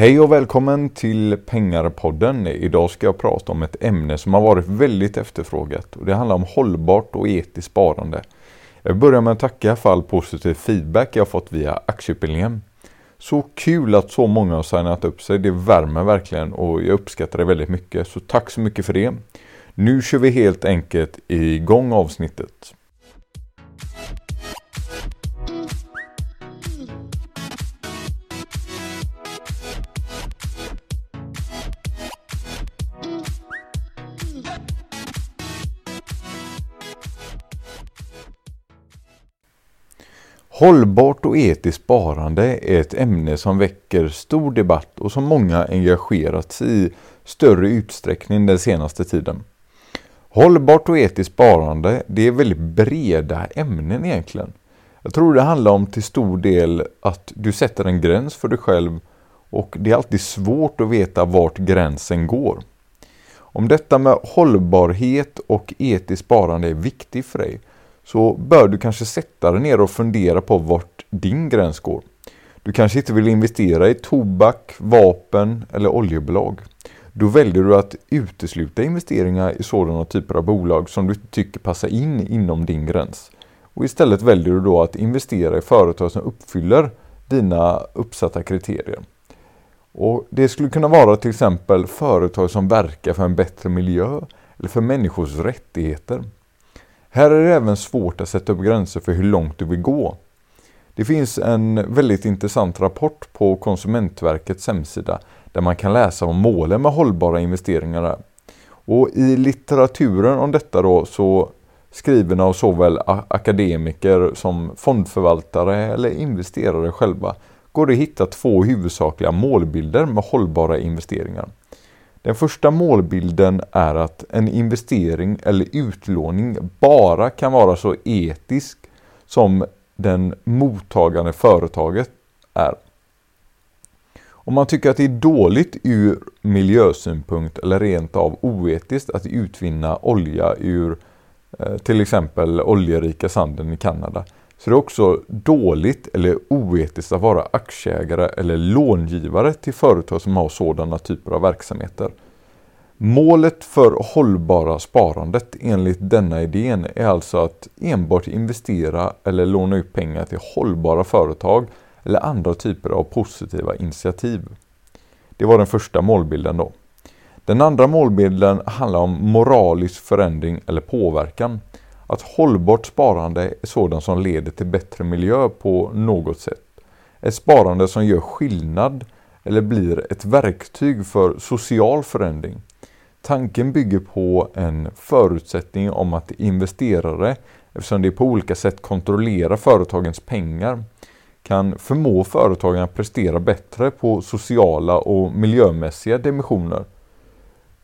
Hej och välkommen till Pengarpodden. Idag ska jag prata om ett ämne som har varit väldigt efterfrågat och det handlar om hållbart och etiskt sparande. Jag börjar med att tacka för all positiv feedback jag fått via aktieutbildningen. Så kul att så många har signat upp sig. Det värmer verkligen och jag uppskattar det väldigt mycket. Så tack så mycket för det. Nu kör vi helt enkelt igång avsnittet. Hållbart och etiskt sparande är ett ämne som väcker stor debatt och som många engagerat sig i större utsträckning den senaste tiden. Hållbart och etiskt sparande, det är väldigt breda ämnen egentligen. Jag tror det handlar om till stor del att du sätter en gräns för dig själv och det är alltid svårt att veta vart gränsen går. Om detta med hållbarhet och etiskt sparande är viktigt för dig så bör du kanske sätta dig ner och fundera på vart din gräns går. Du kanske inte vill investera i tobak, vapen eller oljebolag. Då väljer du att utesluta investeringar i sådana typer av bolag som du tycker passar in inom din gräns. Och istället väljer du då att investera i företag som uppfyller dina uppsatta kriterier. Och Det skulle kunna vara till exempel företag som verkar för en bättre miljö eller för människors rättigheter. Här är det även svårt att sätta upp gränser för hur långt du vill gå. Det finns en väldigt intressant rapport på Konsumentverkets hemsida där man kan läsa om målen med hållbara investeringar. Och I litteraturen om detta då så skriven av såväl akademiker som fondförvaltare eller investerare själva går det att hitta två huvudsakliga målbilder med hållbara investeringar. Den första målbilden är att en investering eller utlåning bara kan vara så etisk som den mottagande företaget är. Om man tycker att det är dåligt ur miljösynpunkt eller rent av oetiskt att utvinna olja ur eh, till exempel oljerika sanden i Kanada så det är också dåligt eller oetiskt att vara aktieägare eller långivare till företag som har sådana typer av verksamheter. Målet för hållbara sparandet enligt denna idén är alltså att enbart investera eller låna ut pengar till hållbara företag eller andra typer av positiva initiativ. Det var den första målbilden då. Den andra målbilden handlar om moralisk förändring eller påverkan. Att hållbart sparande är sådant som leder till bättre miljö på något sätt. Ett sparande som gör skillnad eller blir ett verktyg för social förändring. Tanken bygger på en förutsättning om att investerare, eftersom det på olika sätt kontrollerar företagens pengar, kan förmå företagen att prestera bättre på sociala och miljömässiga dimensioner.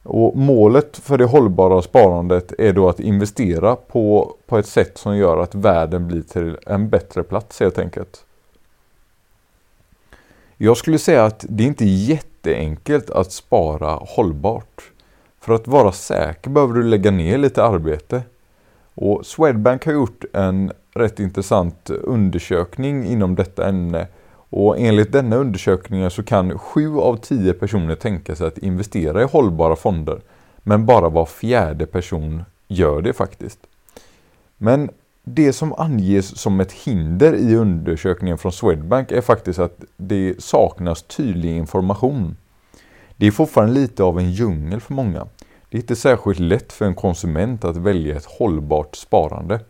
Och målet för det hållbara sparandet är då att investera på, på ett sätt som gör att världen blir till en bättre plats helt enkelt. Jag skulle säga att det inte är jätteenkelt att spara hållbart. För att vara säker behöver du lägga ner lite arbete. Och Swedbank har gjort en rätt intressant undersökning inom detta ämne. Och enligt denna undersökning så kan 7 av 10 personer tänka sig att investera i hållbara fonder. Men bara var fjärde person gör det faktiskt. Men det som anges som ett hinder i undersökningen från Swedbank är faktiskt att det saknas tydlig information. Det är fortfarande lite av en djungel för många. Det är inte särskilt lätt för en konsument att välja ett hållbart sparande.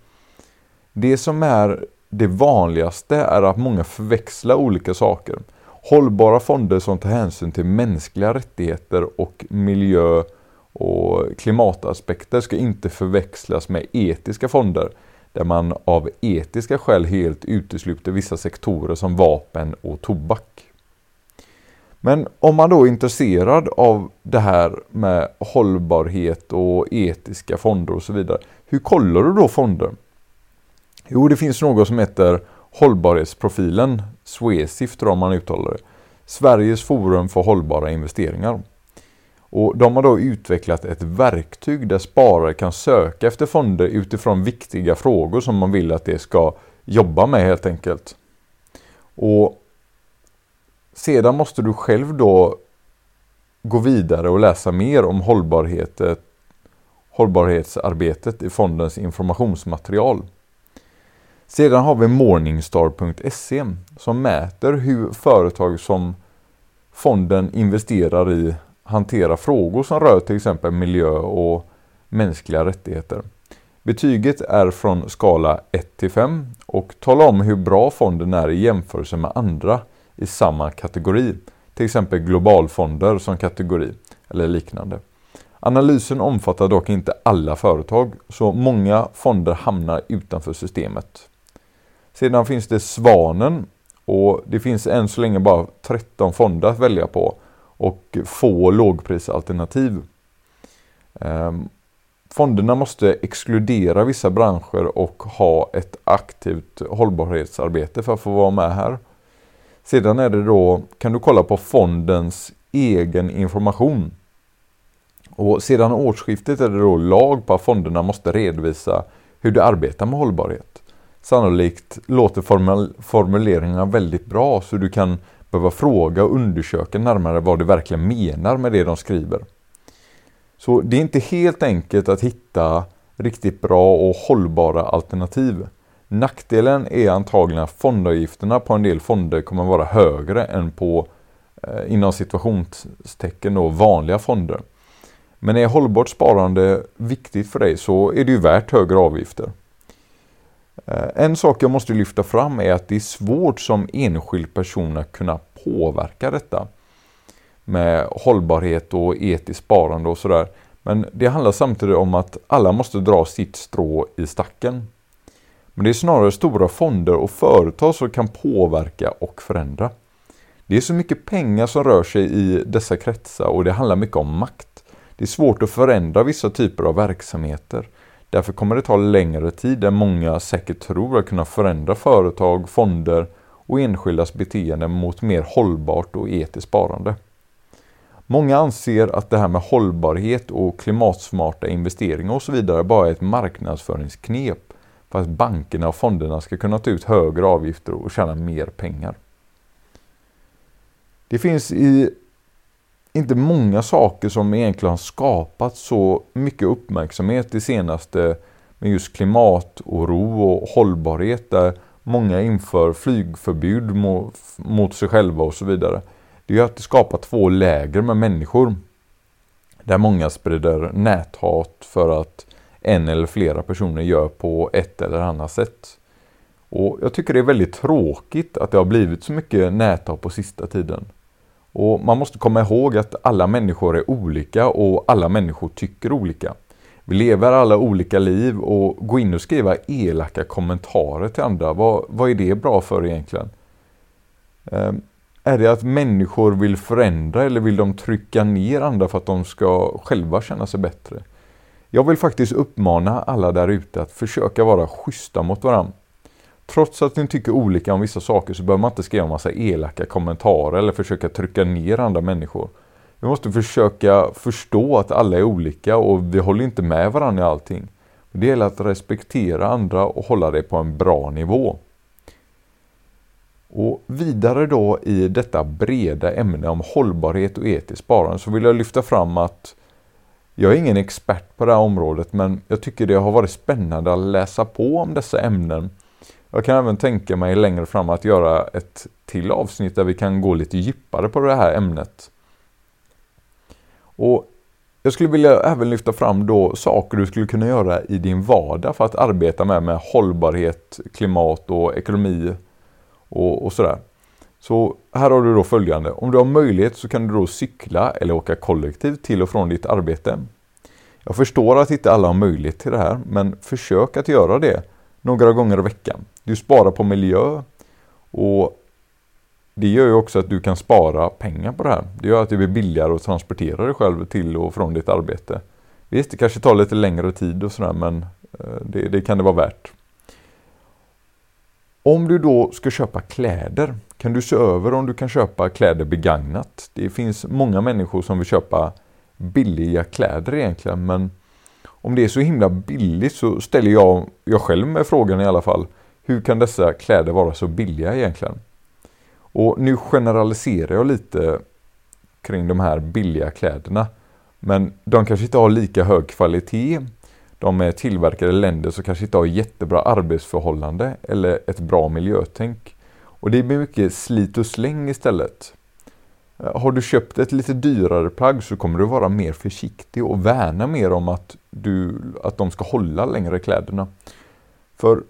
Det som är det vanligaste är att många förväxlar olika saker. Hållbara fonder som tar hänsyn till mänskliga rättigheter och miljö och klimataspekter ska inte förväxlas med etiska fonder där man av etiska skäl helt utesluter vissa sektorer som vapen och tobak. Men om man då är intresserad av det här med hållbarhet och etiska fonder och så vidare. Hur kollar du då fonder? Jo, det finns något som heter hållbarhetsprofilen, Swesif tror man uttalar det. Sveriges forum för hållbara investeringar. Och De har då utvecklat ett verktyg där sparare kan söka efter fonder utifrån viktiga frågor som man vill att det ska jobba med helt enkelt. Och sedan måste du själv då gå vidare och läsa mer om hållbarhet, hållbarhetsarbetet i fondens informationsmaterial. Sedan har vi Morningstar.se som mäter hur företag som fonden investerar i hanterar frågor som rör till exempel miljö och mänskliga rättigheter. Betyget är från skala 1 till 5 och talar om hur bra fonden är i jämförelse med andra i samma kategori. Till exempel globalfonder som kategori eller liknande. Analysen omfattar dock inte alla företag så många fonder hamnar utanför systemet. Sedan finns det Svanen och det finns än så länge bara 13 fonder att välja på och få lågprisalternativ. Ehm, fonderna måste exkludera vissa branscher och ha ett aktivt hållbarhetsarbete för att få vara med här. Sedan är det då, kan du kolla på fondens egen information. Och sedan årsskiftet är det då lag på att fonderna måste redovisa hur de arbetar med hållbarhet. Sannolikt låter formuleringarna väldigt bra så du kan behöva fråga och undersöka närmare vad de verkligen menar med det de skriver. Så det är inte helt enkelt att hitta riktigt bra och hållbara alternativ. Nackdelen är antagligen att fondavgifterna på en del fonder kommer vara högre än på eh, inom situationstecken då, vanliga fonder. Men är hållbart sparande viktigt för dig så är det ju värt högre avgifter. Eh, en sak jag måste lyfta fram är att det är svårt som enskild person att kunna påverka detta med hållbarhet och etiskt sparande och sådär. Men det handlar samtidigt om att alla måste dra sitt strå i stacken. Men det är snarare stora fonder och företag som kan påverka och förändra. Det är så mycket pengar som rör sig i dessa kretsar och det handlar mycket om makt. Det är svårt att förändra vissa typer av verksamheter. Därför kommer det ta längre tid än många säkert tror att kunna förändra företag, fonder och enskildas beteende mot mer hållbart och etiskt sparande. Många anser att det här med hållbarhet och klimatsmarta investeringar och så vidare bara är ett marknadsföringsknep för att bankerna och fonderna ska kunna ta ut högre avgifter och tjäna mer pengar. Det finns i inte många saker som egentligen har skapat så mycket uppmärksamhet det senaste med just klimatoro och hållbarhet där många inför flygförbud mot, sig själva och så vidare. Det är att det skapar två läger med människor. Där många sprider näthat för att en eller flera personer gör på ett eller annat sätt. Och Jag tycker det är väldigt tråkigt att det har blivit så mycket näthat på sista tiden. Och Man måste komma ihåg att alla människor är olika och alla människor tycker olika. Vi lever alla olika liv och gå in och skriva elaka kommentarer till andra, vad, vad är det bra för egentligen? Ehm, är det att människor vill förändra eller vill de trycka ner andra för att de ska själva känna sig bättre? Jag vill faktiskt uppmana alla där ute att försöka vara schyssta mot varandra. Trots att ni tycker olika om vissa saker så behöver man inte skriva massa elaka kommentarer eller försöka trycka ner andra människor. Vi måste försöka förstå att alla är olika och vi håller inte med varandra i allting. Det gäller att respektera andra och hålla det på en bra nivå. Och vidare då i detta breda ämne om hållbarhet och etiskt sparande så vill jag lyfta fram att jag är ingen expert på det här området men jag tycker det har varit spännande att läsa på om dessa ämnen jag kan även tänka mig längre fram att göra ett till avsnitt där vi kan gå lite djupare på det här ämnet. Och jag skulle vilja även lyfta fram då saker du skulle kunna göra i din vardag för att arbeta med, med hållbarhet, klimat och ekonomi och, och sådär. Så här har du då följande. Om du har möjlighet så kan du då cykla eller åka kollektivt till och från ditt arbete. Jag förstår att inte alla har möjlighet till det här, men försök att göra det några gånger i veckan. Du sparar på miljö och det gör ju också att du kan spara pengar på det här. Det gör att det blir billigare att transportera dig själv till och från ditt arbete. Visst, det kanske tar lite längre tid och sådär men eh, det, det kan det vara värt. Om du då ska köpa kläder kan du se över om du kan köpa kläder begagnat. Det finns många människor som vill köpa billiga kläder egentligen men om det är så himla billigt så ställer jag, jag själv mig frågan i alla fall. Hur kan dessa kläder vara så billiga egentligen? Och nu generaliserar jag lite kring de här billiga kläderna. Men de kanske inte har lika hög kvalitet. De är tillverkade i länder som kanske inte har jättebra arbetsförhållande eller ett bra miljötänk. Och det blir mycket slit och släng istället. Eh, har du köpt ett lite dyrare plagg så kommer du vara mer försiktig och värna mer om att, du, att de ska hålla längre kläderna. För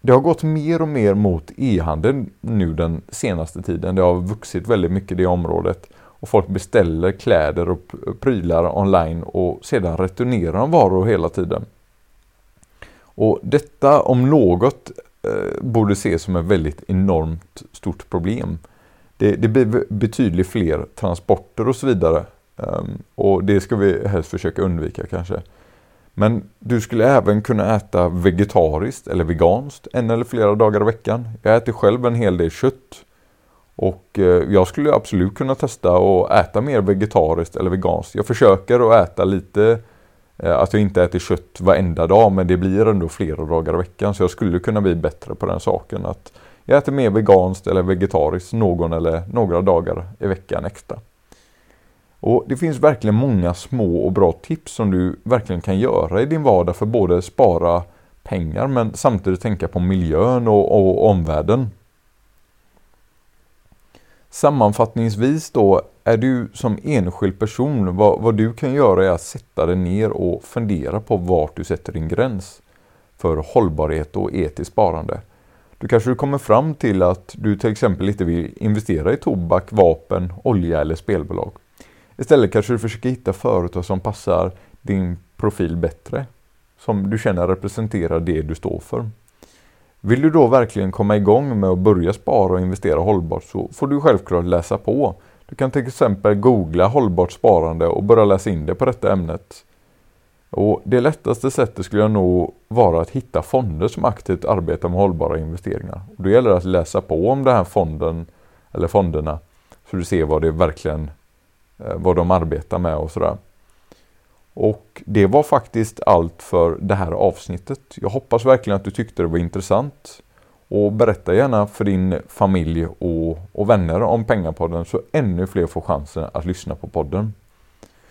det har gått mer och mer mot e-handel nu den senaste tiden. Det har vuxit väldigt mycket i det området. Och folk beställer kläder och prylar online och sedan returnerar de varor hela tiden. Och detta om något eh, borde ses som ett väldigt enormt stort problem. Det, det blir betydligt fler transporter och så vidare. Um, och det ska vi helst försöka undvika kanske. Men du skulle även kunna äta vegetariskt eller veganskt en eller flera dagar i veckan. Jag äter själv en hel del kött. Och eh, jag skulle absolut kunna testa att äta mer vegetariskt eller veganskt. Jag försöker att äta lite, eh, att jag inte äter kött varenda dag men det blir ändå flera dagar i veckan. Så jag skulle kunna bli bättre på den saken. Att jag äter mer veganskt eller vegetariskt någon eller några dagar i veckan extra. Och Det finns verkligen många små och bra tips som du verkligen kan göra i din vardag för både spara pengar men samtidigt tänka på miljön och, och omvärlden. Sammanfattningsvis då, är du som enskild person, vad, vad, du kan göra är att sätta dig ner och fundera på vart du sätter din gräns för hållbarhet och etiskt sparande. Du kanske kommer fram till att du till exempel inte vill investera i tobak, vapen, olja eller spelbolag. Istället kanske du försöker hitta företag som passar din profil bättre. Som du känner representerar det du står för. Vill du då verkligen komma igång med att börja spara och investera hållbart så får du självklart läsa på. Du kan till exempel googla hållbart sparande och börja läsa in dig på detta ämnet. Och Det lättaste sättet skulle jag nog vara att hitta fonder som aktivt arbetar med hållbara investeringar. Och då gäller det att läsa på om den här fonden eller fonderna så du ser vad det verkligen Eh, vad de arbetar med och sådär. Och det var faktiskt allt för det här avsnittet. Jag hoppas verkligen att du tyckte det var intressant. Och berätta gärna för din familj och, och vänner om Pengapodden så ännu fler får chansen att lyssna på podden.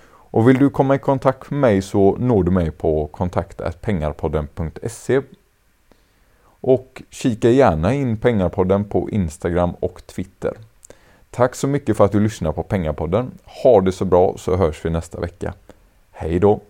Och vill du komma i kontakt med mig så når du mig på kontakt.pengarpodden.se Och kika gärna in Pengarpodden på Instagram och Twitter. Tack så mycket för att du lyssnar på Pengapodden. Ha det så bra så hörs vi nästa vecka. Hej då!